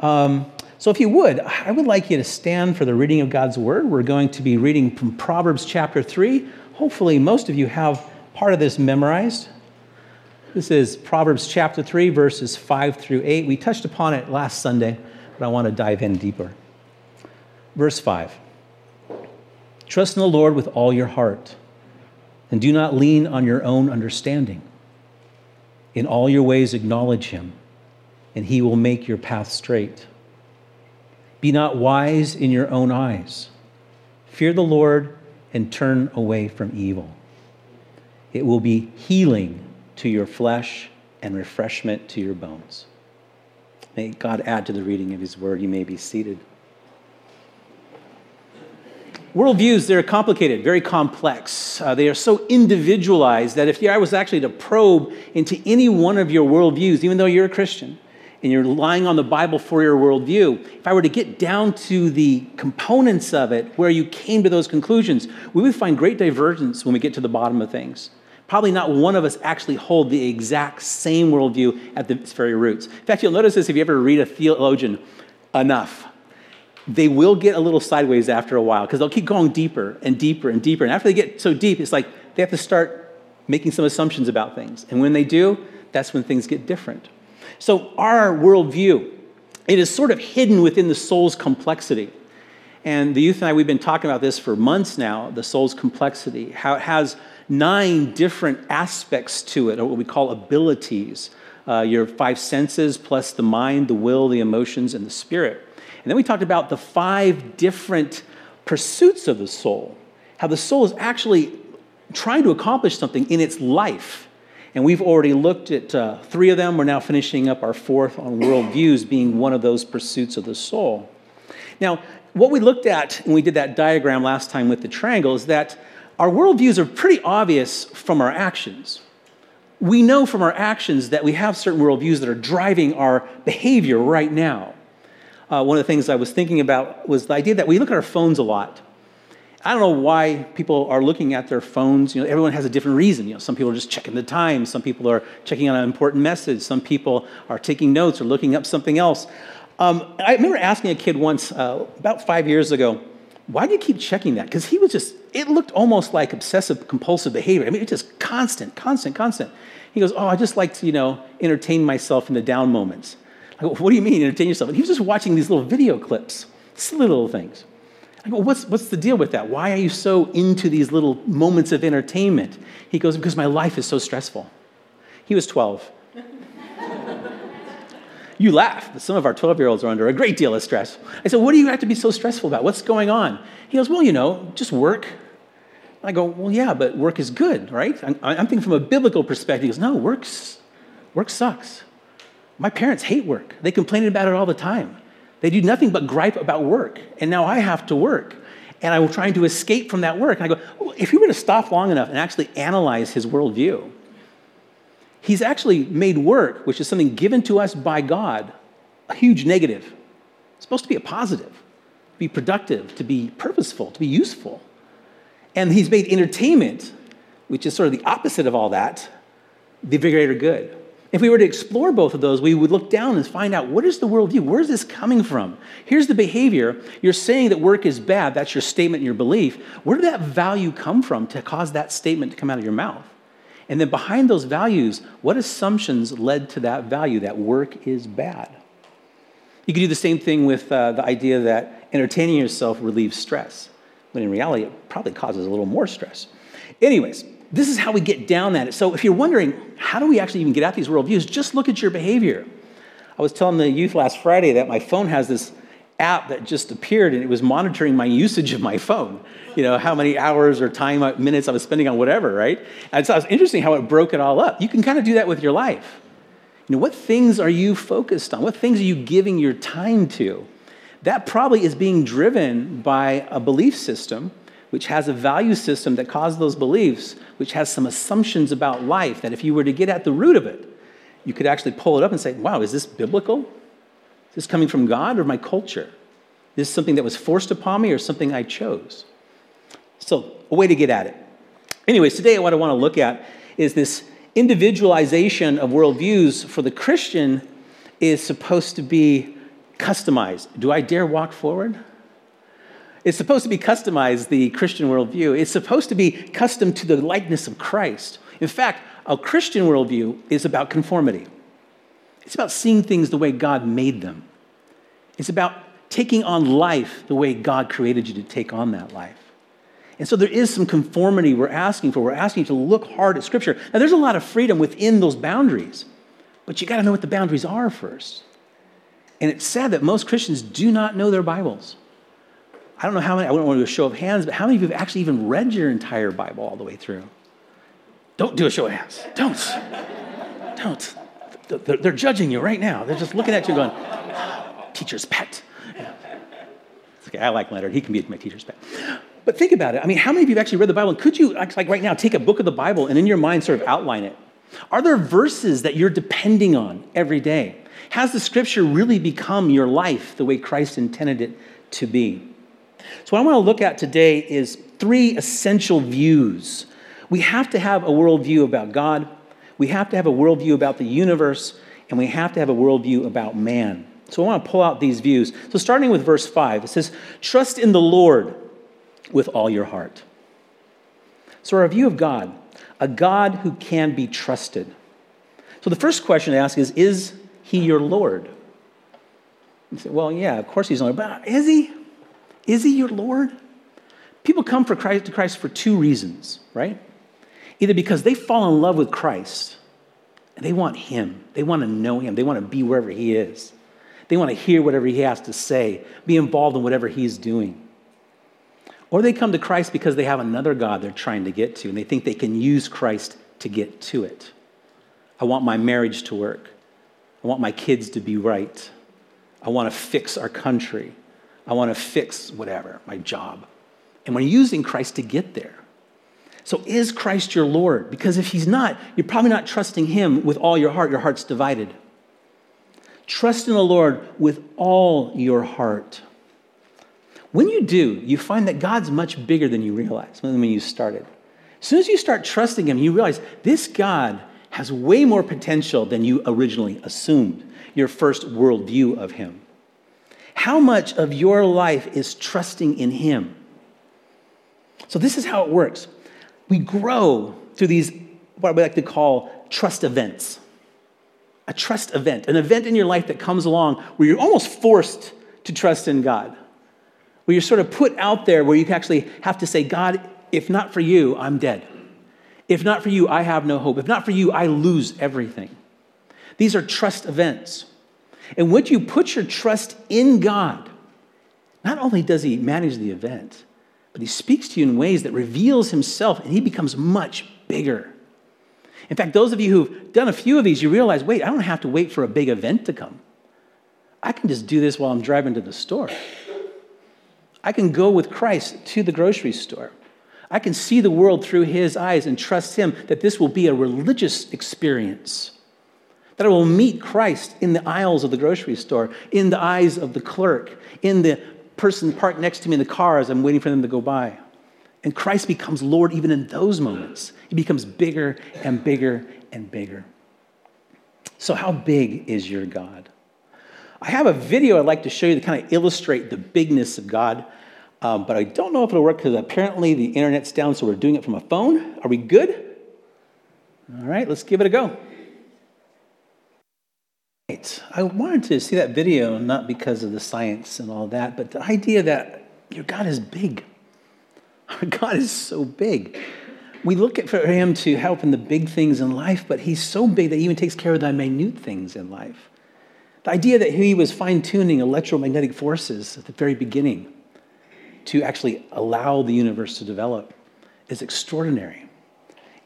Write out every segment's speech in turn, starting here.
Um, so, if you would, I would like you to stand for the reading of God's Word. We're going to be reading from Proverbs chapter 3. Hopefully, most of you have part of this memorized. This is Proverbs chapter 3, verses 5 through 8. We touched upon it last Sunday, but I want to dive in deeper. Verse 5 Trust in the Lord with all your heart, and do not lean on your own understanding. In all your ways, acknowledge him, and he will make your path straight. Be not wise in your own eyes. Fear the Lord and turn away from evil. It will be healing to your flesh and refreshment to your bones. May God add to the reading of his word. You may be seated. Worldviews, they're complicated, very complex. Uh, they are so individualized that if I was actually to probe into any one of your worldviews, even though you're a Christian, and you're relying on the Bible for your worldview, if I were to get down to the components of it where you came to those conclusions, we would find great divergence when we get to the bottom of things. Probably not one of us actually hold the exact same worldview at its very roots. In fact, you'll notice this if you ever read a theologian enough. They will get a little sideways after a while because they'll keep going deeper and deeper and deeper. And after they get so deep, it's like they have to start making some assumptions about things. And when they do, that's when things get different. So, our worldview, it is sort of hidden within the soul's complexity. And the youth and I, we've been talking about this for months now the soul's complexity, how it has nine different aspects to it, or what we call abilities. Uh, your five senses, plus the mind, the will, the emotions, and the spirit. And then we talked about the five different pursuits of the soul, how the soul is actually trying to accomplish something in its life. And we've already looked at uh, three of them. We're now finishing up our fourth on worldviews being one of those pursuits of the soul. Now, what we looked at when we did that diagram last time with the triangle is that our worldviews are pretty obvious from our actions. We know from our actions that we have certain worldviews that are driving our behavior right now. Uh, one of the things I was thinking about was the idea that we look at our phones a lot. I don't know why people are looking at their phones. You know, everyone has a different reason. You know, some people are just checking the time. Some people are checking on an important message. Some people are taking notes or looking up something else. Um, I remember asking a kid once, uh, about five years ago, why do you keep checking that? Because he was just, it looked almost like obsessive compulsive behavior. I mean, it's just constant, constant, constant. He goes, oh, I just like to, you know, entertain myself in the down moments. I go, what do you mean entertain yourself? And he was just watching these little video clips, silly little things. I go, what's, what's the deal with that? Why are you so into these little moments of entertainment? He goes, because my life is so stressful. He was 12. you laugh, but some of our 12 year olds are under a great deal of stress. I said, What do you have to be so stressful about? What's going on? He goes, Well, you know, just work. I go, Well, yeah, but work is good, right? I'm, I'm thinking from a biblical perspective. He goes, No, work's, work sucks. My parents hate work, they complain about it all the time. They do nothing but gripe about work. And now I have to work. And I'm trying to escape from that work. And I go, well, if you were to stop long enough and actually analyze his worldview, he's actually made work, which is something given to us by God, a huge negative. It's supposed to be a positive, to be productive, to be purposeful, to be useful. And he's made entertainment, which is sort of the opposite of all that, the greater good. If we were to explore both of those, we would look down and find out what is the worldview? Where is this coming from? Here's the behavior. You're saying that work is bad. That's your statement and your belief. Where did that value come from to cause that statement to come out of your mouth? And then behind those values, what assumptions led to that value that work is bad? You could do the same thing with uh, the idea that entertaining yourself relieves stress, when in reality, it probably causes a little more stress. Anyways, this is how we get down at it. So if you're wondering, how do we actually even get at these worldviews? Just look at your behavior. I was telling the youth last Friday that my phone has this app that just appeared and it was monitoring my usage of my phone. You know, how many hours or time, uh, minutes I was spending on whatever, right? And so it was interesting how it broke it all up. You can kind of do that with your life. You know, what things are you focused on? What things are you giving your time to? That probably is being driven by a belief system which has a value system that causes those beliefs, which has some assumptions about life that if you were to get at the root of it, you could actually pull it up and say, wow, is this biblical? Is this coming from God or my culture? Is this something that was forced upon me or something I chose? So, a way to get at it. Anyways, today what I want to look at is this individualization of worldviews for the Christian is supposed to be customized. Do I dare walk forward? It's supposed to be customized, the Christian worldview. It's supposed to be custom to the likeness of Christ. In fact, a Christian worldview is about conformity. It's about seeing things the way God made them. It's about taking on life the way God created you to take on that life. And so there is some conformity we're asking for. We're asking you to look hard at Scripture. Now, there's a lot of freedom within those boundaries, but you got to know what the boundaries are first. And it's sad that most Christians do not know their Bibles. I don't know how many, I don't want to do a show of hands, but how many of you have actually even read your entire Bible all the way through? Don't do a show of hands. Don't. Don't. They're, judging you right now. They're just looking at you going, teacher's pet. Okay, I like Leonard. He can be my teacher's pet. But think about it. I mean, how many of you have actually read the Bible? And could you, like right now, take a book of the Bible and in your mind sort of outline it? Are there verses that you're depending on every day? Has the scripture really become your life the way Christ intended it to be? So, what I want to look at today is three essential views. We have to have a worldview about God, we have to have a worldview about the universe, and we have to have a worldview about man. So, I want to pull out these views. So, starting with verse 5, it says, Trust in the Lord with all your heart. So, our view of God, a God who can be trusted. So, the first question to ask is Is he your Lord? You say, Well, yeah, of course he's Lord, but is he? Is he your Lord? People come for Christ, to Christ for two reasons, right? Either because they fall in love with Christ and they want him, they want to know him, they want to be wherever he is, they want to hear whatever he has to say, be involved in whatever he's doing. Or they come to Christ because they have another God they're trying to get to and they think they can use Christ to get to it. I want my marriage to work. I want my kids to be right. I want to fix our country. I want to fix whatever, my job. And we're using Christ to get there. So, is Christ your Lord? Because if he's not, you're probably not trusting him with all your heart. Your heart's divided. Trust in the Lord with all your heart. When you do, you find that God's much bigger than you realize when you started. As soon as you start trusting him, you realize this God has way more potential than you originally assumed, your first worldview of him. How much of your life is trusting in Him? So, this is how it works. We grow through these, what we like to call trust events. A trust event, an event in your life that comes along where you're almost forced to trust in God, where you're sort of put out there where you actually have to say, God, if not for you, I'm dead. If not for you, I have no hope. If not for you, I lose everything. These are trust events. And when you put your trust in God, not only does He manage the event, but He speaks to you in ways that reveals Himself and He becomes much bigger. In fact, those of you who've done a few of these, you realize wait, I don't have to wait for a big event to come. I can just do this while I'm driving to the store. I can go with Christ to the grocery store. I can see the world through his eyes and trust him that this will be a religious experience that I will meet Christ in the aisles of the grocery store, in the eyes of the clerk, in the person parked next to me in the car as I'm waiting for them to go by. And Christ becomes Lord even in those moments. He becomes bigger and bigger and bigger. So, how big is your God? I have a video I'd like to show you to kind of illustrate the bigness of God, um, but I don't know if it'll work because apparently the internet's down, so we're doing it from a phone. Are we good? All right, let's give it a go. I wanted to see that video not because of the science and all that, but the idea that your God is big. Our God is so big. We look for him to help in the big things in life, but he's so big that he even takes care of the minute things in life. The idea that he was fine tuning electromagnetic forces at the very beginning to actually allow the universe to develop is extraordinary.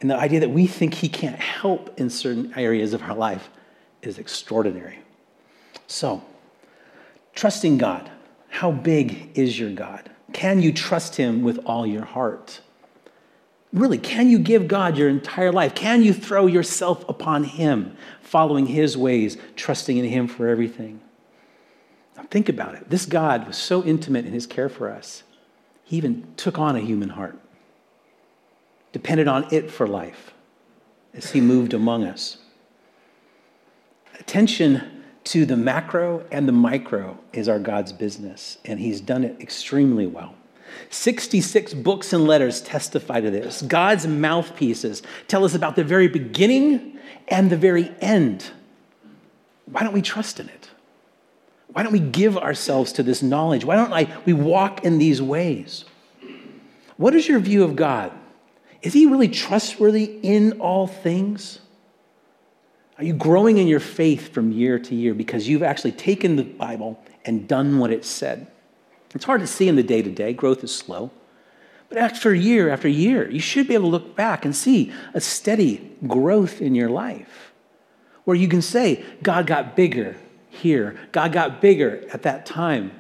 And the idea that we think he can't help in certain areas of our life is extraordinary. So, trusting God. How big is your God? Can you trust Him with all your heart? Really, can you give God your entire life? Can you throw yourself upon Him, following His ways, trusting in Him for everything? Now, think about it. This God was so intimate in His care for us, He even took on a human heart, depended on it for life as He moved among us attention to the macro and the micro is our God's business, and He's done it extremely well. 66 books and letters testify to this. God's mouthpieces tell us about the very beginning and the very end. Why don't we trust in it? Why don't we give ourselves to this knowledge? Why don't I, we walk in these ways? What is your view of God? Is he really trustworthy in all things? Are you growing in your faith from year to year because you've actually taken the Bible and done what it said? It's hard to see in the day to day, growth is slow. But after year after year, you should be able to look back and see a steady growth in your life where you can say, God got bigger here, God got bigger at that time.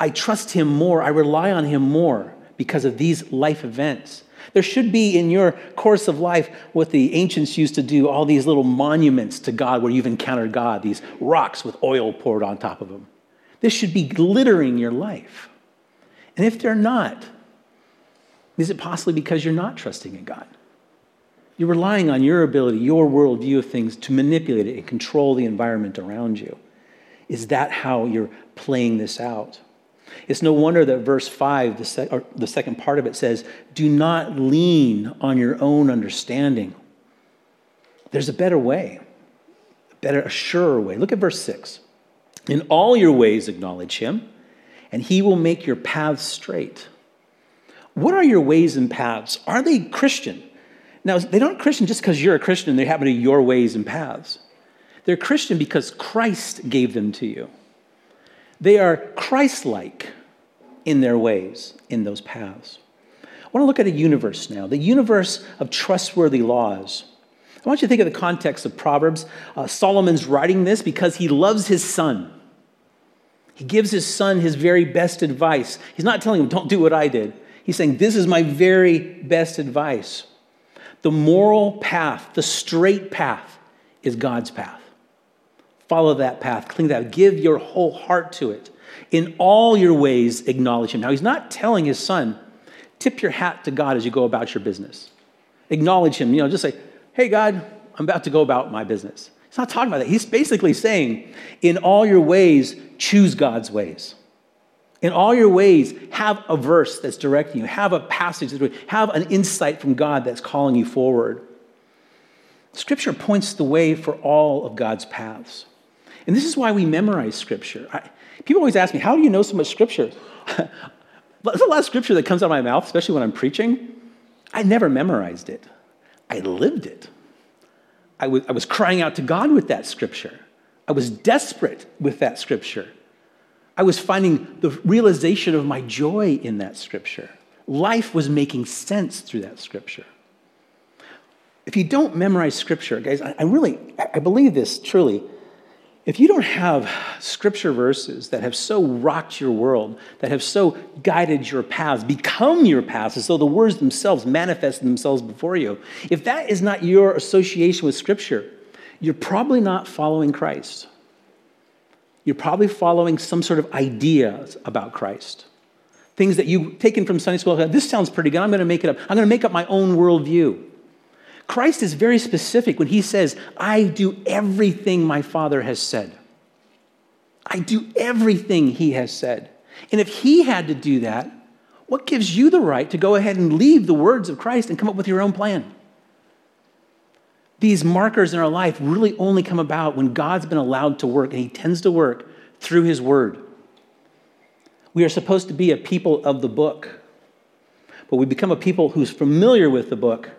I trust Him more, I rely on Him more because of these life events. There should be in your course of life what the ancients used to do all these little monuments to God where you've encountered God, these rocks with oil poured on top of them. This should be glittering your life. And if they're not, is it possibly because you're not trusting in God? You're relying on your ability, your worldview of things to manipulate it and control the environment around you. Is that how you're playing this out? It's no wonder that verse 5, the, sec- the second part of it says, Do not lean on your own understanding. There's a better way, a better, a surer way. Look at verse 6. In all your ways, acknowledge him, and he will make your paths straight. What are your ways and paths? Are they Christian? Now, they don't Christian just because you're a Christian, they happen to your ways and paths. They're Christian because Christ gave them to you. They are Christ like in their ways, in those paths. I want to look at a universe now, the universe of trustworthy laws. I want you to think of the context of Proverbs. Uh, Solomon's writing this because he loves his son. He gives his son his very best advice. He's not telling him, don't do what I did. He's saying, this is my very best advice. The moral path, the straight path, is God's path. Follow that path, cling to that, give your whole heart to it. In all your ways, acknowledge Him. Now, He's not telling His son, tip your hat to God as you go about your business. Acknowledge Him, you know, just say, hey, God, I'm about to go about my business. He's not talking about that. He's basically saying, in all your ways, choose God's ways. In all your ways, have a verse that's directing you, have a passage, that's, have an insight from God that's calling you forward. Scripture points the way for all of God's paths. And this is why we memorize Scripture. I, people always ask me, How do you know so much Scripture? There's a lot of Scripture that comes out of my mouth, especially when I'm preaching. I never memorized it, I lived it. I was, I was crying out to God with that Scripture, I was desperate with that Scripture. I was finding the realization of my joy in that Scripture. Life was making sense through that Scripture. If you don't memorize Scripture, guys, I, I really, I believe this truly if you don't have scripture verses that have so rocked your world, that have so guided your paths, become your paths, as though the words themselves manifest themselves before you, if that is not your association with scripture, you're probably not following Christ. You're probably following some sort of ideas about Christ. Things that you've taken from Sunday school. This sounds pretty good. I'm to make it up. I'm to make up my own worldview. Christ is very specific when he says, I do everything my Father has said. I do everything he has said. And if he had to do that, what gives you the right to go ahead and leave the words of Christ and come up with your own plan? These markers in our life really only come about when God's been allowed to work, and he tends to work through his word. We are supposed to be a people of the book, but we become a people who's familiar with the book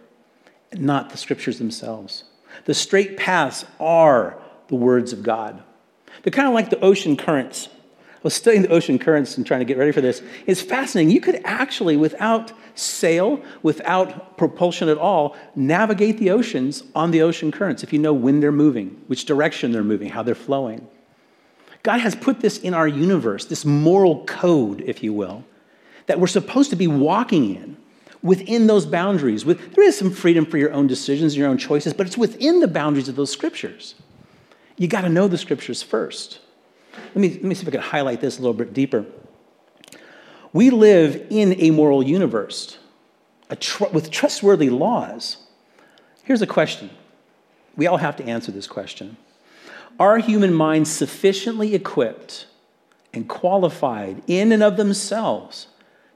not the scriptures themselves. The straight paths are the words of God. They're kind of like the ocean currents. I was studying the ocean currents and trying to get ready for this. It's fascinating. You could actually, without sail, without propulsion at all, navigate the oceans on the ocean currents if you know when they're moving, which direction they're moving, how they're flowing. God has put this in our universe, this moral code, if you will, that we're supposed to be walking in within those boundaries. With, there is some freedom for your own decisions, your own choices, but it's within the boundaries of those scriptures. You got to know the scriptures first. Let me, let me see if I can highlight this a little bit deeper. We live in a moral universe tr- with trustworthy laws. Here's a question. We all have to answer this question. Are human minds sufficiently equipped and qualified in and of themselves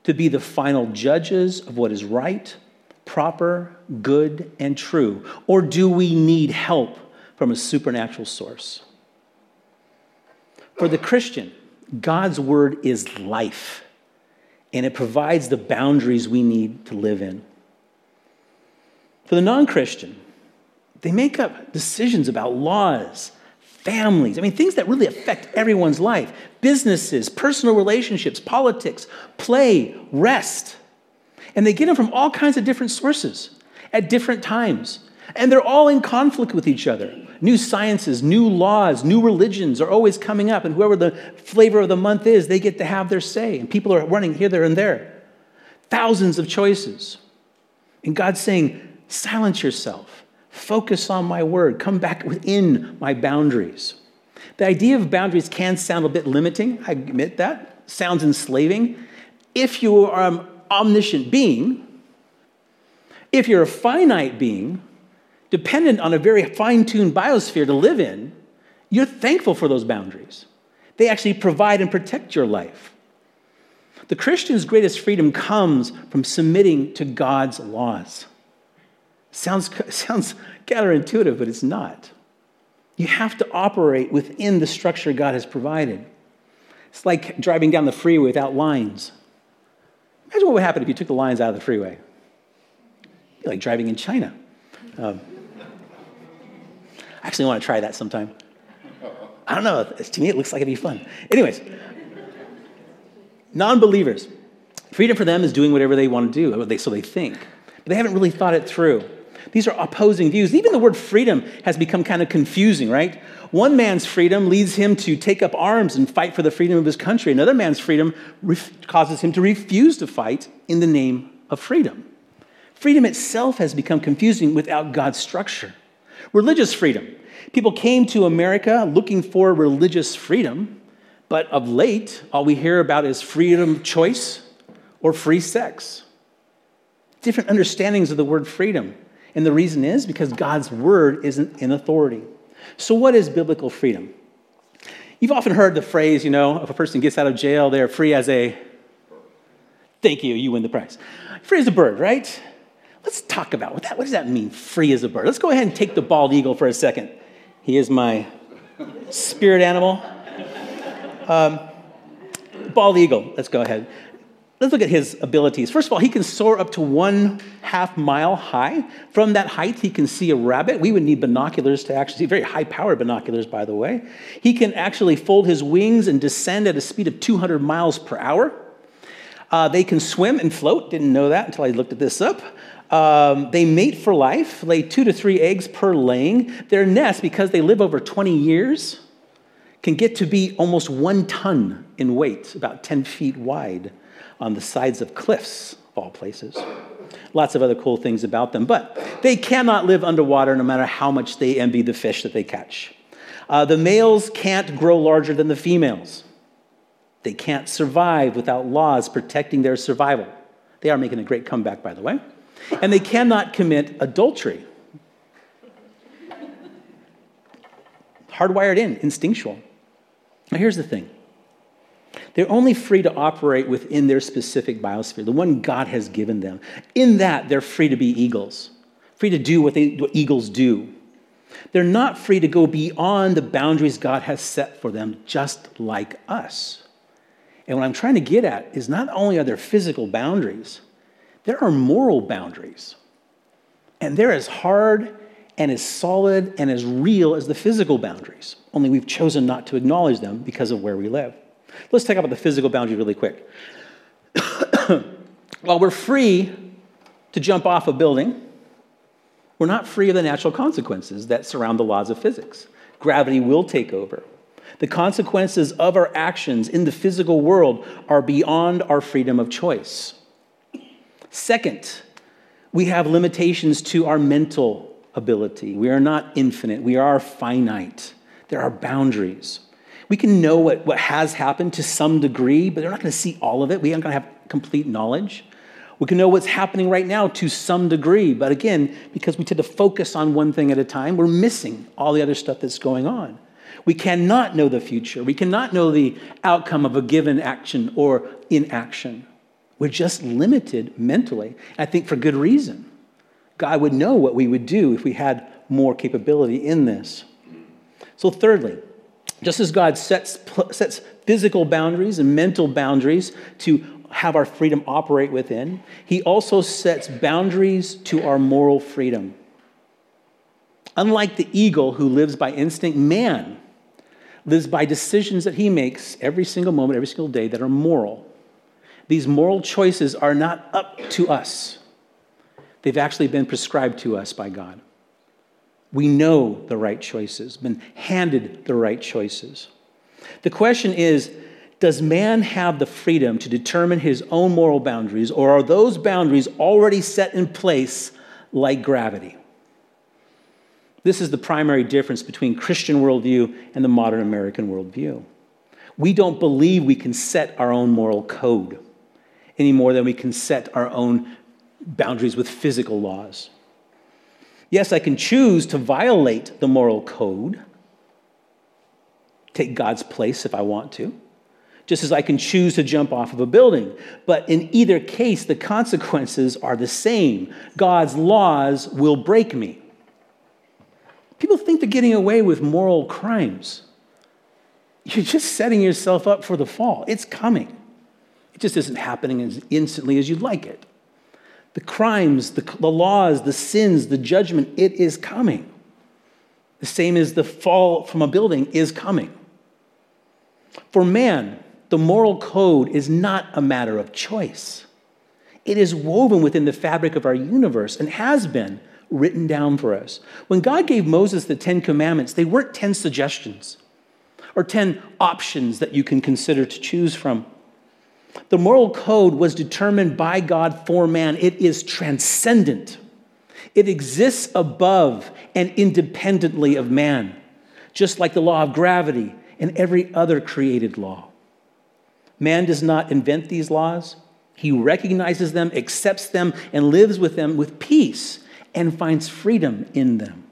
to be the final judges of what is right, proper, good, and true? Or do we need help from a supernatural source? For the Christian, God's word is life, and it provides the boundaries we need to live in. For the non Christian, they make up decisions about laws, families, I mean, things that really affect everyone's life businesses, personal relationships, politics, play, rest. And they get them from all kinds of different sources at different times. And they're all in conflict with each other. New sciences, new laws, new religions are always coming up. And whoever the flavor of the month is, they get to have their say. And people are running here, there, and there. Thousands of choices. And God's saying, silence yourself. Focus on my word. Come back within my boundaries. The idea of boundaries can sound a bit limiting. I admit that. Sounds enslaving. If you are an omniscient being, if you're a finite being, dependent on a very fine tuned biosphere to live in, you're thankful for those boundaries. They actually provide and protect your life. The Christian's greatest freedom comes from submitting to God's laws. Sounds, sounds counterintuitive, but it's not. You have to operate within the structure God has provided. It's like driving down the freeway without lines. Imagine what would happen if you took the lines out of the freeway. like driving in China. Um, I actually want to try that sometime. I don't know. To me, it looks like it'd be fun. Anyways, non believers, freedom for them is doing whatever they want to do, so they think. But they haven't really thought it through. These are opposing views. Even the word freedom has become kind of confusing, right? One man's freedom leads him to take up arms and fight for the freedom of his country. Another man's freedom ref- causes him to refuse to fight in the name of freedom. Freedom itself has become confusing without God's structure. Religious freedom. People came to America looking for religious freedom, but of late, all we hear about is freedom of choice or free sex. Different understandings of the word freedom. And the reason is because God's word isn't in authority. So, what is biblical freedom? You've often heard the phrase, you know, if a person gets out of jail, they're free as a. Thank you, you win the prize. Free as a bird, right? Let's talk about what, that, what does that mean, free as a bird? Let's go ahead and take the bald eagle for a second. He is my spirit animal. Um, bald eagle, let's go ahead. Let's look at his abilities. First of all, he can soar up to one half mile high. From that height, he can see a rabbit. We would need binoculars to actually see, very high powered binoculars, by the way. He can actually fold his wings and descend at a speed of 200 miles per hour. Uh, they can swim and float. Didn't know that until I looked at this up. Um, they mate for life, lay two to three eggs per laying. Their nest, because they live over 20 years, can get to be almost one ton in weight, about 10 feet wide on the sides of cliffs, all places. Lots of other cool things about them, but they cannot live underwater no matter how much they envy the fish that they catch. Uh, the males can't grow larger than the females. They can't survive without laws protecting their survival. They are making a great comeback, by the way. And they cannot commit adultery. Hardwired in, instinctual. Now, here's the thing they're only free to operate within their specific biosphere, the one God has given them. In that, they're free to be eagles, free to do what, they, what eagles do. They're not free to go beyond the boundaries God has set for them, just like us. And what I'm trying to get at is not only are there physical boundaries, there are moral boundaries. And they're as hard and as solid and as real as the physical boundaries, only we've chosen not to acknowledge them because of where we live. Let's talk about the physical boundary really quick. While we're free to jump off a building, we're not free of the natural consequences that surround the laws of physics. Gravity will take over. The consequences of our actions in the physical world are beyond our freedom of choice. Second, we have limitations to our mental ability. We are not infinite, we are finite. There are boundaries. We can know what, what has happened to some degree, but they're not going to see all of it. We aren't going to have complete knowledge. We can know what's happening right now to some degree, but again, because we tend to focus on one thing at a time, we're missing all the other stuff that's going on. We cannot know the future. We cannot know the outcome of a given action or inaction. We're just limited mentally. I think for good reason. God would know what we would do if we had more capability in this. So, thirdly, just as God sets, sets physical boundaries and mental boundaries to have our freedom operate within, He also sets boundaries to our moral freedom. Unlike the eagle who lives by instinct, man lives by decisions that he makes every single moment, every single day that are moral. These moral choices are not up to us, they've actually been prescribed to us by God. We know the right choices, been handed the right choices. The question is Does man have the freedom to determine his own moral boundaries, or are those boundaries already set in place like gravity? This is the primary difference between Christian worldview and the modern American worldview. We don't believe we can set our own moral code any more than we can set our own boundaries with physical laws. Yes, I can choose to violate the moral code, take God's place if I want to, just as I can choose to jump off of a building. But in either case, the consequences are the same. God's laws will break me. People think they're getting away with moral crimes. You're just setting yourself up for the fall. It's coming. It just isn't happening as instantly as you'd like it. The crimes, the, the laws, the sins, the judgment, it is coming. The same as the fall from a building is coming. For man, the moral code is not a matter of choice. It is woven within the fabric of our universe and has been written down for us. When God gave Moses the Ten Commandments, they weren't 10 suggestions or 10 options that you can consider to choose from. The moral code was determined by God for man, it is transcendent. It exists above and independently of man, just like the law of gravity and every other created law. Man does not invent these laws. He recognizes them, accepts them, and lives with them with peace and finds freedom in them.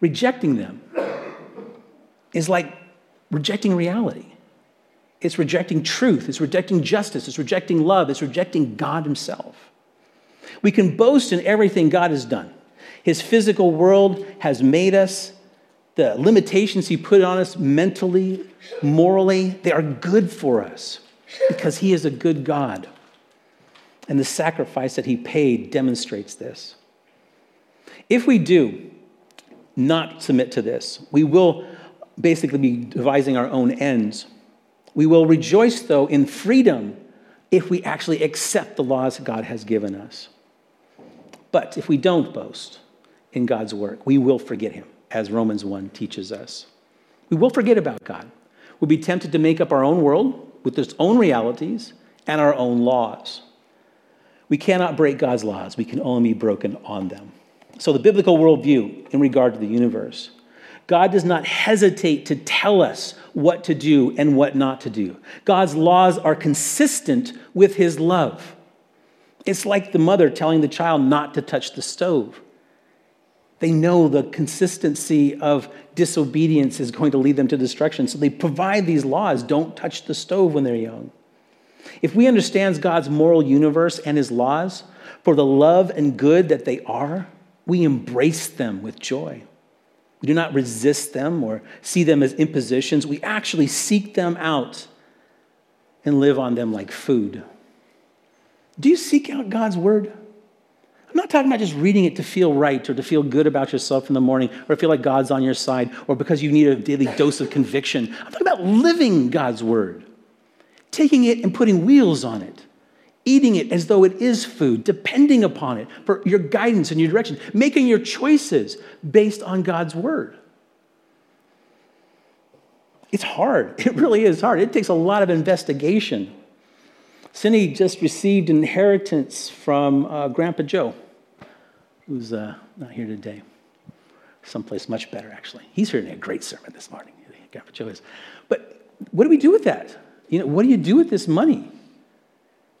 Rejecting them is like rejecting reality. It's rejecting truth, it's rejecting justice, it's rejecting love, it's rejecting God Himself. We can boast in everything God has done. His physical world has made us, the limitations He put on us mentally, morally, they are good for us because He is a good God. And the sacrifice that He paid demonstrates this. If we do not submit to this, we will basically be devising our own ends. We will rejoice, though, in freedom if we actually accept the laws God has given us. But if we don't boast in God's work, we will forget Him, as Romans 1 teaches us. We will forget about God. We'll be tempted to make up our own world with its own realities and our own laws. We cannot break God's laws, we can only be broken on them. So, the biblical worldview in regard to the universe God does not hesitate to tell us what to do and what not to do. God's laws are consistent with his love. It's like the mother telling the child not to touch the stove. They know the consistency of disobedience is going to lead them to destruction, so they provide these laws don't touch the stove when they're young. If we understand God's moral universe and his laws for the love and good that they are, we embrace them with joy. We do not resist them or see them as impositions. We actually seek them out and live on them like food. Do you seek out God's word? I'm not talking about just reading it to feel right or to feel good about yourself in the morning or feel like God's on your side or because you need a daily dose of conviction. I'm talking about living God's word, taking it and putting wheels on it eating it as though it is food, depending upon it for your guidance and your direction, making your choices based on God's word. It's hard. It really is hard. It takes a lot of investigation. Cindy just received inheritance from uh, Grandpa Joe, who's uh, not here today. Someplace much better, actually. He's hearing a great sermon this morning. Grandpa Joe is. But what do we do with that? You know, what do you do with this money?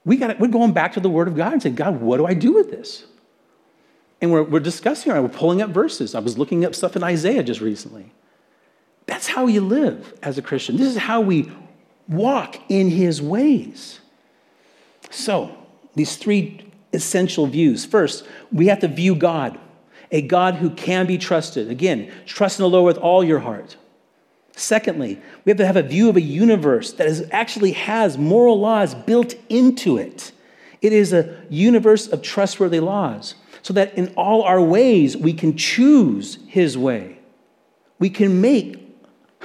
We got we're going back to the Word of God and saying, God, what do I do with this? And we're, we're discussing, we're pulling up verses. I was looking up stuff in Isaiah just recently. That's how you live as a Christian. This is how we walk in his ways. So, these three essential views. First, we have to view God, a God who can be trusted. Again, trust in the Lord with all your heart. Secondly, we have to have a view of a universe that is, actually has moral laws built into it. It is a universe of trustworthy laws, so that in all our ways we can choose His way. We can make,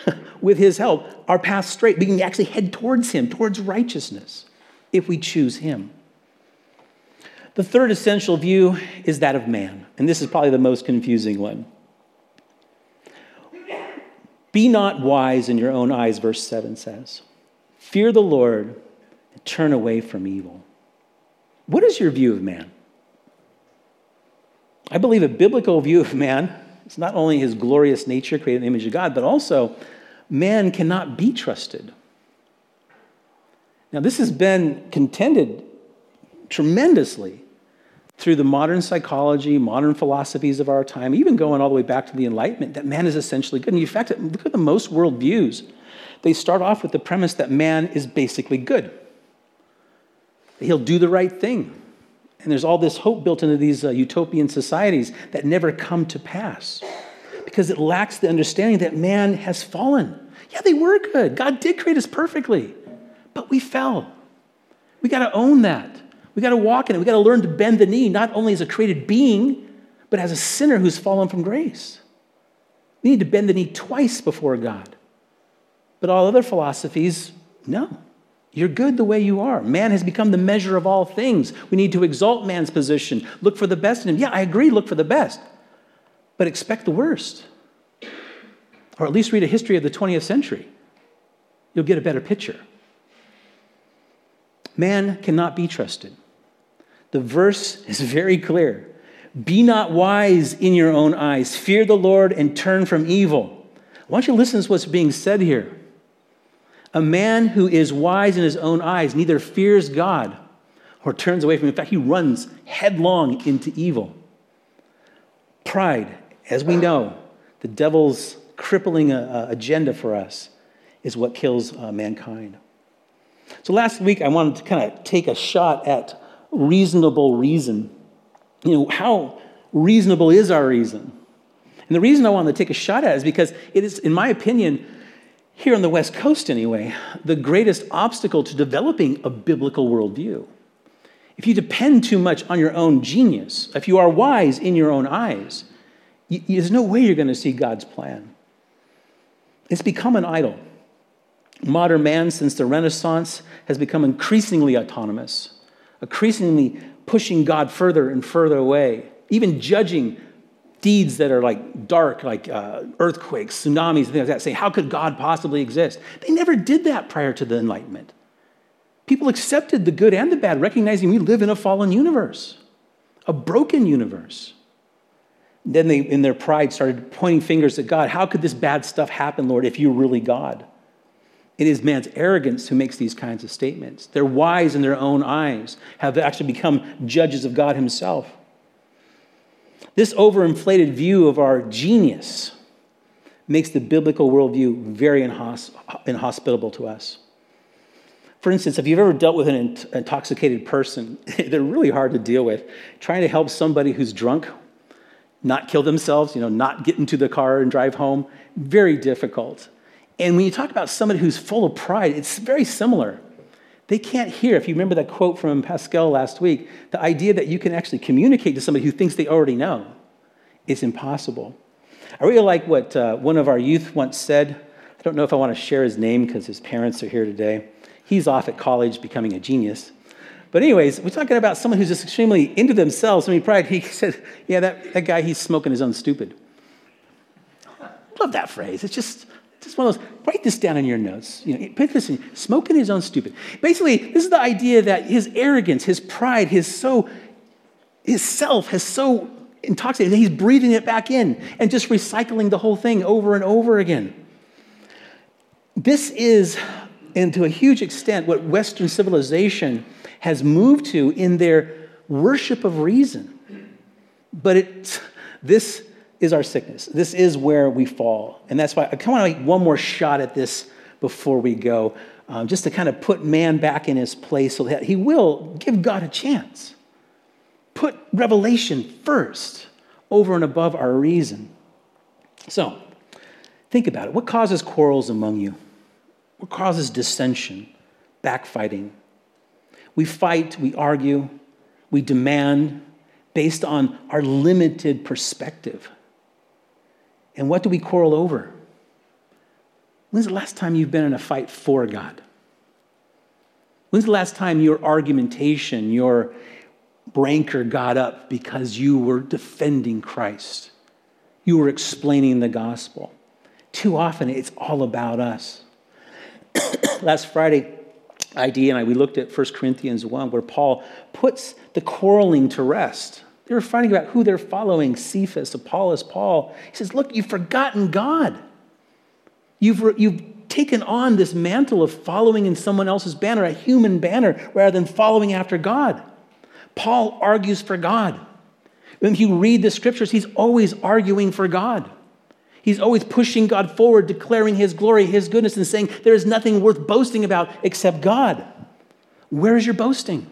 with His help, our path straight. We can actually head towards Him, towards righteousness, if we choose Him. The third essential view is that of man, and this is probably the most confusing one. Be not wise in your own eyes, verse 7 says. Fear the Lord and turn away from evil. What is your view of man? I believe a biblical view of man is not only his glorious nature, created in the image of God, but also man cannot be trusted. Now, this has been contended tremendously through the modern psychology, modern philosophies of our time, even going all the way back to the Enlightenment, that man is essentially good. And in fact, look at the most worldviews. They start off with the premise that man is basically good, he'll do the right thing. And there's all this hope built into these uh, utopian societies that never come to pass because it lacks the understanding that man has fallen. Yeah, they were good. God did create us perfectly, but we fell. We got to own that. We got to walk in it. We got to learn to bend the knee, not only as a created being, but as a sinner who's fallen from grace. We need to bend the knee twice before God. But all other philosophies, no. You're good the way you are. Man has become the measure of all things. We need to exalt man's position, look for the best in him. Yeah, I agree, look for the best, but expect the worst. Or at least read a history of the 20th century. You'll get a better picture. Man cannot be trusted. The verse is very clear. Be not wise in your own eyes. Fear the Lord and turn from evil. I want you to listen to what's being said here. A man who is wise in his own eyes neither fears God or turns away from him. In fact, he runs headlong into evil. Pride, as we know, the devil's crippling uh, uh, agenda for us, is what kills uh, mankind. So last week, I wanted to kind of take a shot at reasonable reason. You know, how reasonable is our reason? And the reason I wanted to take a shot at it is because it is, in my opinion, here on the West Coast anyway, the greatest obstacle to developing a biblical worldview. If you depend too much on your own genius, if you are wise in your own eyes, there's no way you're going to see God's plan. It's become an idol. Modern man, since the Renaissance, has become increasingly autonomous increasingly pushing God further and further away, even judging deeds that are like dark, like uh, earthquakes, tsunamis, things like that, say, how could God possibly exist? They never did that prior to the Enlightenment. People accepted the good and the bad, recognizing we live in a fallen universe, a broken universe. Then they, in their pride, started pointing fingers at God. How could this bad stuff happen, Lord, if you're really God? It is man's arrogance who makes these kinds of statements. They're wise in their own eyes, have actually become judges of God Himself. This overinflated view of our genius makes the biblical worldview very inhospitable to us. For instance, if you've ever dealt with an intoxicated person, they're really hard to deal with. Trying to help somebody who's drunk not kill themselves, you know, not get into the car and drive home, very difficult. And when you talk about somebody who's full of pride, it's very similar. They can't hear, if you remember that quote from Pascal last week, the idea that you can actually communicate to somebody who thinks they already know is impossible. I really like what uh, one of our youth once said. I don't know if I want to share his name because his parents are here today. He's off at college becoming a genius. But, anyways, we're talking about someone who's just extremely into themselves, I mean, pride. He said, Yeah, that, that guy, he's smoking his own stupid. Love that phrase. It's just, just one of those, write this down in your notes. You know, put this in, smoking his own stupid. Basically, this is the idea that his arrogance, his pride, his so, his self has so intoxicated that he's breathing it back in and just recycling the whole thing over and over again. This is, and to a huge extent, what Western civilization has moved to in their worship of reason. But it's this is our sickness. This is where we fall. And that's why I kind of want to make one more shot at this before we go, um, just to kind of put man back in his place so that he will give God a chance. Put revelation first over and above our reason. So, think about it. What causes quarrels among you? What causes dissension, backfighting? We fight, we argue, we demand based on our limited perspective. And what do we quarrel over? When's the last time you've been in a fight for God? When's the last time your argumentation, your rancor got up because you were defending Christ? You were explaining the gospel. Too often, it's all about us. last Friday, ID and I, we looked at 1 Corinthians 1, where Paul puts the quarreling to rest. They were fighting about who they're following Cephas, Apollos, Paul. He says, Look, you've forgotten God. You've, you've taken on this mantle of following in someone else's banner, a human banner, rather than following after God. Paul argues for God. When you read the scriptures, he's always arguing for God. He's always pushing God forward, declaring his glory, his goodness, and saying, There is nothing worth boasting about except God. Where is your boasting?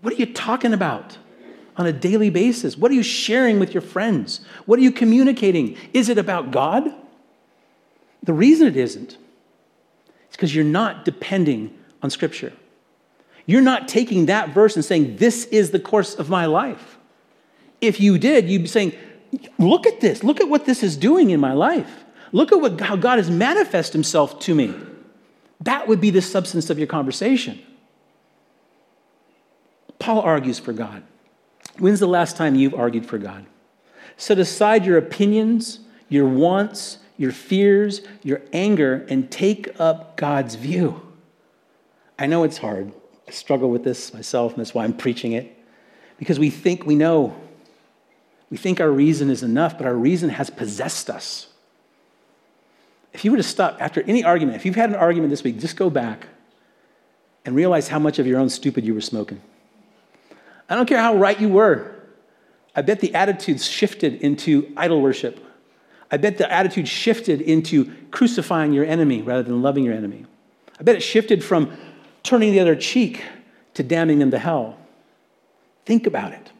What are you talking about? On a daily basis? What are you sharing with your friends? What are you communicating? Is it about God? The reason it isn't is because you're not depending on Scripture. You're not taking that verse and saying, This is the course of my life. If you did, you'd be saying, Look at this. Look at what this is doing in my life. Look at what, how God has manifested himself to me. That would be the substance of your conversation. Paul argues for God. When's the last time you've argued for God? Set aside your opinions, your wants, your fears, your anger, and take up God's view. I know it's hard. I struggle with this myself, and that's why I'm preaching it. Because we think we know. We think our reason is enough, but our reason has possessed us. If you were to stop after any argument, if you've had an argument this week, just go back and realize how much of your own stupid you were smoking. I don't care how right you were. I bet the attitudes shifted into idol worship. I bet the attitude shifted into crucifying your enemy rather than loving your enemy. I bet it shifted from turning the other cheek to damning them to hell. Think about it.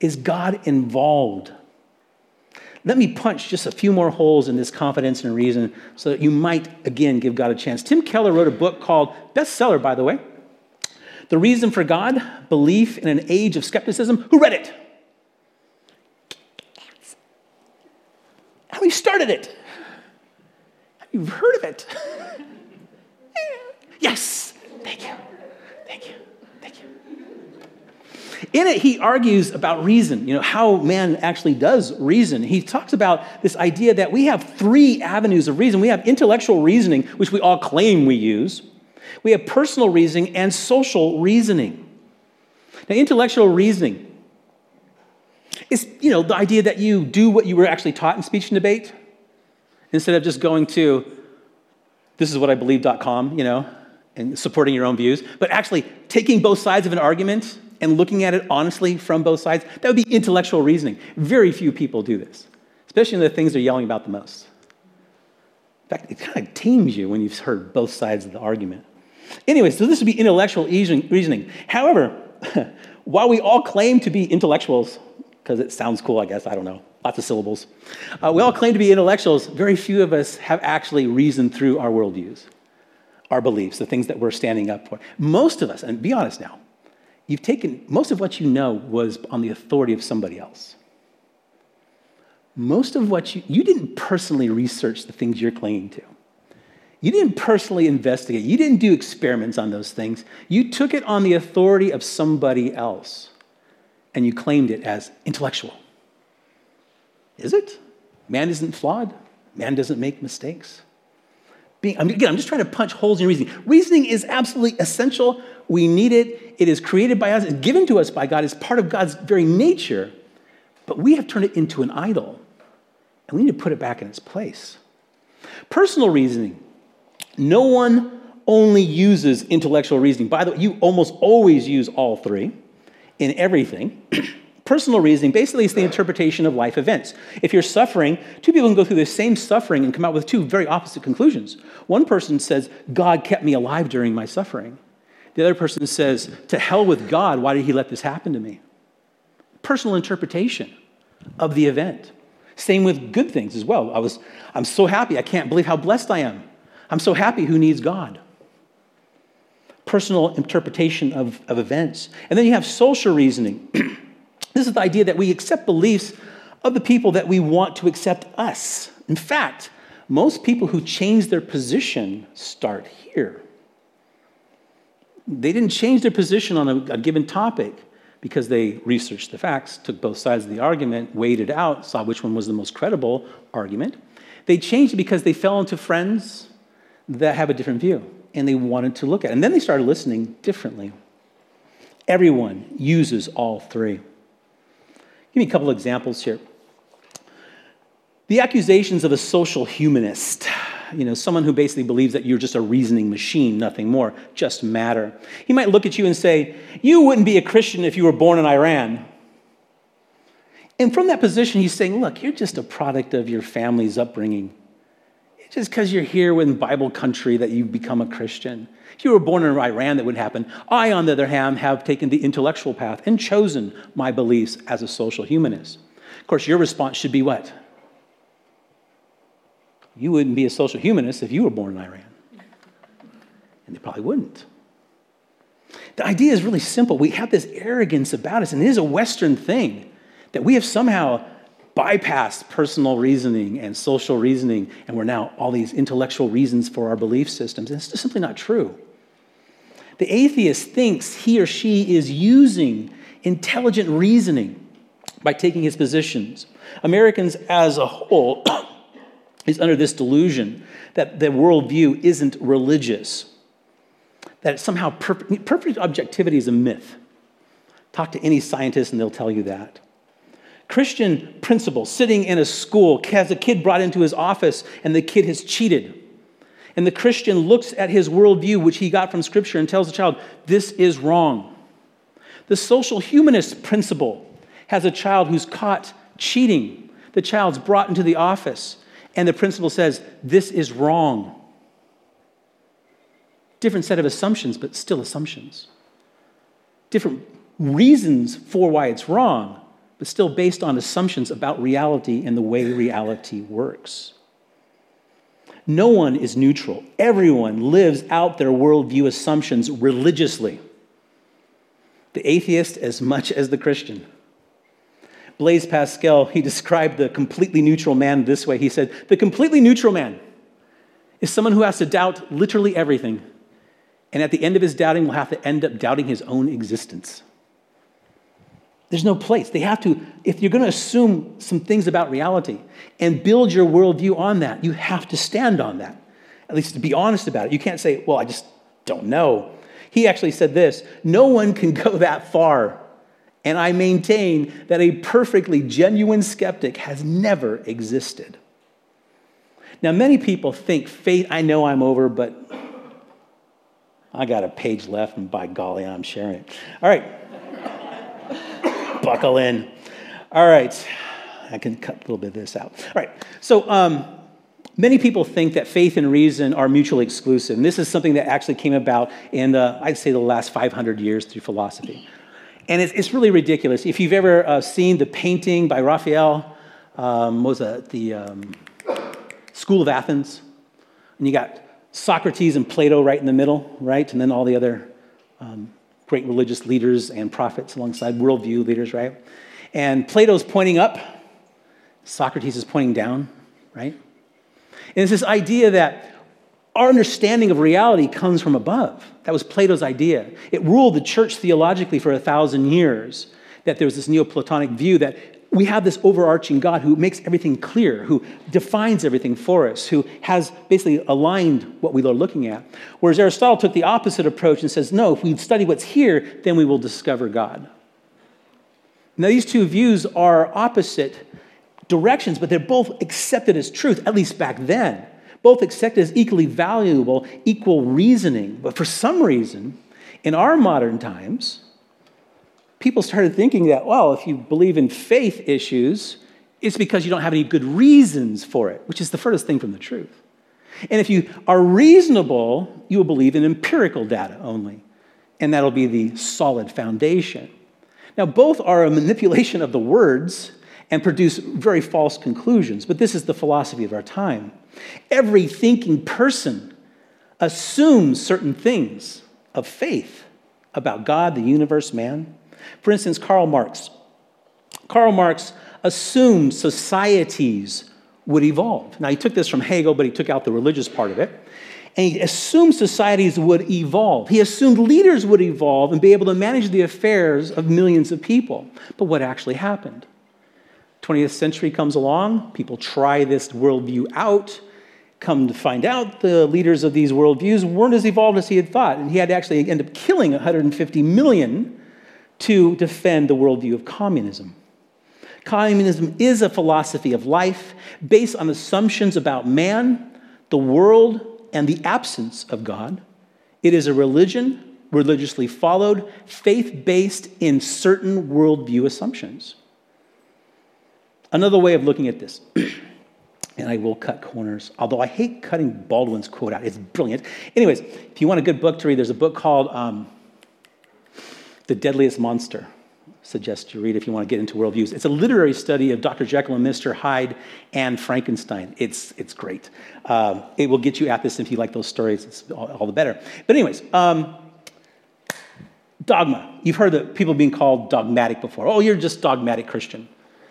Is God involved? Let me punch just a few more holes in this confidence and reason so that you might again give God a chance. Tim Keller wrote a book called, bestseller by the way, the Reason for God Belief in an Age of Skepticism. Who read it? How many started it? You've heard of it. yes. Thank you. Thank you. Thank you. In it, he argues about reason, you know, how man actually does reason. He talks about this idea that we have three avenues of reason. We have intellectual reasoning, which we all claim we use. We have personal reasoning and social reasoning. Now, intellectual reasoning is, you know, the idea that you do what you were actually taught in speech and debate instead of just going to this is what I believe.com, you know, and supporting your own views, but actually taking both sides of an argument and looking at it honestly from both sides. That would be intellectual reasoning. Very few people do this, especially in the things they're yelling about the most. In fact, it kind of tames you when you've heard both sides of the argument. Anyway, so this would be intellectual reasoning. However, while we all claim to be intellectuals, because it sounds cool, I guess, I don't know, lots of syllables, uh, we all claim to be intellectuals, very few of us have actually reasoned through our worldviews, our beliefs, the things that we're standing up for. Most of us, and be honest now, you've taken, most of what you know was on the authority of somebody else. Most of what you, you didn't personally research the things you're clinging to. You didn't personally investigate, you didn't do experiments on those things. You took it on the authority of somebody else and you claimed it as intellectual. Is it? Man isn't flawed, man doesn't make mistakes. Being, again, I'm just trying to punch holes in reasoning. Reasoning is absolutely essential. We need it. It is created by us, it's given to us by God, it's part of God's very nature. But we have turned it into an idol, and we need to put it back in its place. Personal reasoning no one only uses intellectual reasoning. By the way, you almost always use all three in everything. Personal reasoning basically is the interpretation of life events. If you're suffering, two people can go through the same suffering and come out with two very opposite conclusions. One person says, God kept me alive during my suffering. The other person says, To hell with God, why did he let this happen to me? Personal interpretation of the event. Same with good things as well. I was, I'm so happy. I can't believe how blessed I am. I'm so happy. Who needs God? Personal interpretation of, of events. And then you have social reasoning. this is the idea that we accept beliefs of the people that we want to accept us. In fact, most people who change their position start here. They didn't change their position on a, a given topic because they researched the facts, took both sides of the argument, weighed it out, saw which one was the most credible argument. They changed it because they fell into friends that have a different view and they wanted to look at it. And then they started listening differently. Everyone uses all three. Give me a couple examples here. The accusations of a social humanist you know, someone who basically believes that you're just a reasoning machine, nothing more, just matter. He might look at you and say, You wouldn't be a Christian if you were born in Iran. And from that position, he's saying, Look, you're just a product of your family's upbringing. Just because you're here in Bible country that you become a Christian. If you were born in Iran, that wouldn't happen. I, on the other hand, have taken the intellectual path and chosen my beliefs as a social humanist. Of course, your response should be what? You wouldn't be a social humanist if you were born in Iran. And they probably wouldn't. The idea is really simple. We have this arrogance about us, and it is a Western thing that we have somehow bypassed personal reasoning and social reasoning, and we're now all these intellectual reasons for our belief systems. And it's just simply not true. The atheist thinks he or she is using intelligent reasoning by taking his positions. Americans as a whole is under this delusion that the worldview isn't religious, that somehow perfect, perfect objectivity is a myth. Talk to any scientist and they'll tell you that. Christian principal sitting in a school has a kid brought into his office and the kid has cheated. And the Christian looks at his worldview, which he got from Scripture, and tells the child, This is wrong. The social humanist principal has a child who's caught cheating. The child's brought into the office and the principal says, This is wrong. Different set of assumptions, but still assumptions. Different reasons for why it's wrong, but still based on assumptions about reality and the way reality works. No one is neutral. Everyone lives out their worldview assumptions religiously. The atheist as much as the Christian. Blaise Pascal, he described the completely neutral man this way. He said, The completely neutral man is someone who has to doubt literally everything. And at the end of his doubting, will have to end up doubting his own existence. There's no place. They have to, if you're going to assume some things about reality and build your worldview on that, you have to stand on that, at least to be honest about it. You can't say, well, I just don't know. He actually said this no one can go that far and I maintain that a perfectly genuine skeptic has never existed. Now, many people think faith, I know I'm over, but I got a page left, and by golly, I'm sharing it. All right. Buckle in. All right. I can cut a little bit of this out. All right. So, um, many people think that faith and reason are mutually exclusive. And this is something that actually came about in, the, I'd say, the last 500 years through philosophy. And it's, it's really ridiculous. If you've ever uh, seen the painting by Raphael, um, was it the um, School of Athens? And you got Socrates and Plato right in the middle, right? And then all the other um, great religious leaders and prophets alongside worldview leaders, right? And Plato's pointing up, Socrates is pointing down, right? And it's this idea that our understanding of reality comes from above. That was Plato's idea. It ruled the church theologically for a thousand years that there was this Neoplatonic view that we have this overarching God who makes everything clear, who defines everything for us, who has basically aligned what we are looking at. Whereas Aristotle took the opposite approach and says, no, if we study what's here, then we will discover God. Now, these two views are opposite directions, but they're both accepted as truth, at least back then both accepted as equally valuable, equal reasoning. But for some reason, in our modern times, people started thinking that, well, if you believe in faith issues, it's because you don't have any good reasons for it, which is the furthest thing from the truth. And if you are reasonable, you will believe in empirical data only, and that'll be the solid foundation. Now, both are a manipulation of the words and produce very false conclusions, but this is the philosophy of our time. Every thinking person assumes certain things of faith about God, the universe, man. For instance, Karl Marx. Karl Marx assumed societies would evolve. Now, he took this from Hegel, but he took out the religious part of it. And he assumed societies would evolve. He assumed leaders would evolve and be able to manage the affairs of millions of people. But what actually happened? 20th century comes along, people try this worldview out. Come to find out, the leaders of these worldviews weren't as evolved as he had thought. And he had to actually end up killing 150 million to defend the worldview of communism. Communism is a philosophy of life based on assumptions about man, the world, and the absence of God. It is a religion, religiously followed, faith based in certain worldview assumptions. Another way of looking at this, and I will cut corners, although I hate cutting Baldwin's quote out. It's brilliant. Anyways, if you want a good book to read, there's a book called um, The Deadliest Monster suggest you read if you want to get into worldviews. It's a literary study of Dr. Jekyll and Mr. Hyde and Frankenstein. It's, it's great. Um, it will get you at this if you like those stories. It's all, all the better. But, anyways, um, dogma. You've heard that people being called dogmatic before. Oh, you're just dogmatic Christian.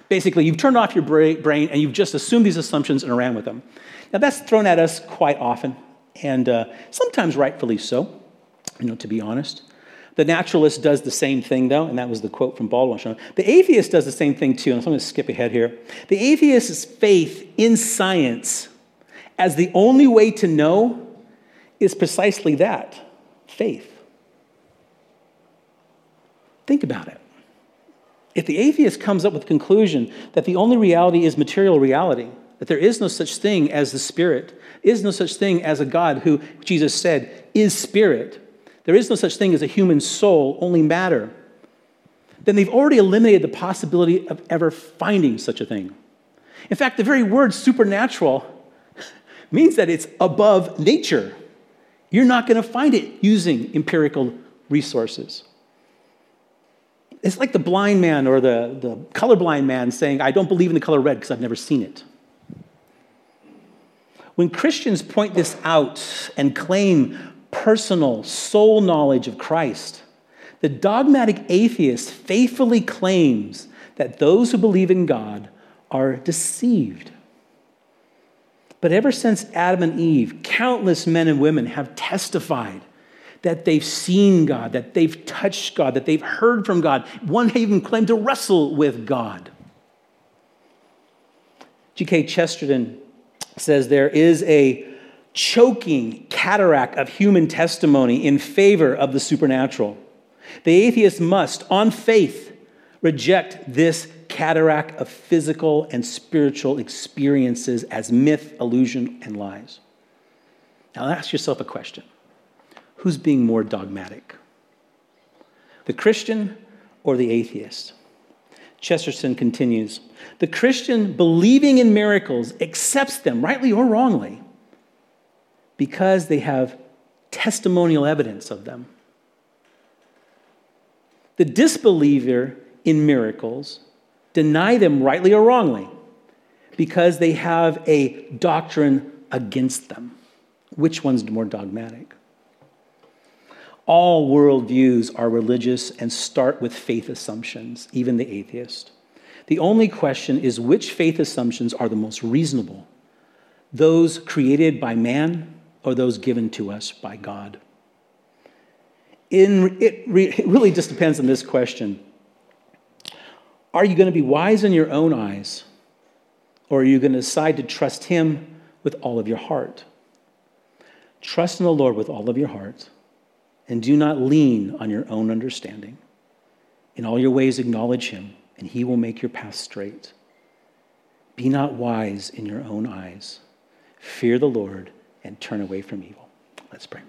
Basically, you've turned off your brain and you've just assumed these assumptions and ran with them. Now, that's thrown at us quite often, and uh, sometimes rightfully so, you know, to be honest. The naturalist does the same thing, though, and that was the quote from Baldwin. The atheist does the same thing, too, and I'm going to skip ahead here. The atheist's faith in science as the only way to know is precisely that faith. Think about it. If the atheist comes up with the conclusion that the only reality is material reality, that there is no such thing as the spirit, is no such thing as a God who Jesus said is spirit, there is no such thing as a human soul, only matter, then they've already eliminated the possibility of ever finding such a thing. In fact, the very word supernatural means that it's above nature. You're not going to find it using empirical resources. It's like the blind man or the, the colorblind man saying, I don't believe in the color red because I've never seen it. When Christians point this out and claim personal soul knowledge of Christ, the dogmatic atheist faithfully claims that those who believe in God are deceived. But ever since Adam and Eve, countless men and women have testified that they've seen God, that they've touched God, that they've heard from God. One even claimed to wrestle with God. G.K. Chesterton says there is a choking cataract of human testimony in favor of the supernatural. The atheist must, on faith, reject this cataract of physical and spiritual experiences as myth, illusion, and lies. Now ask yourself a question Who's being more dogmatic? The Christian or the atheist? Chesterton continues The Christian, believing in miracles, accepts them, rightly or wrongly, because they have testimonial evidence of them. The disbeliever in miracles deny them rightly or wrongly because they have a doctrine against them. Which one's more dogmatic? All worldviews are religious and start with faith assumptions, even the atheist. The only question is which faith assumptions are the most reasonable? Those created by man or those given to us by God? In, it, re, it really just depends on this question. Are you going to be wise in your own eyes, or are you going to decide to trust Him with all of your heart? Trust in the Lord with all of your heart, and do not lean on your own understanding. In all your ways, acknowledge Him, and He will make your path straight. Be not wise in your own eyes. Fear the Lord and turn away from evil. Let's pray.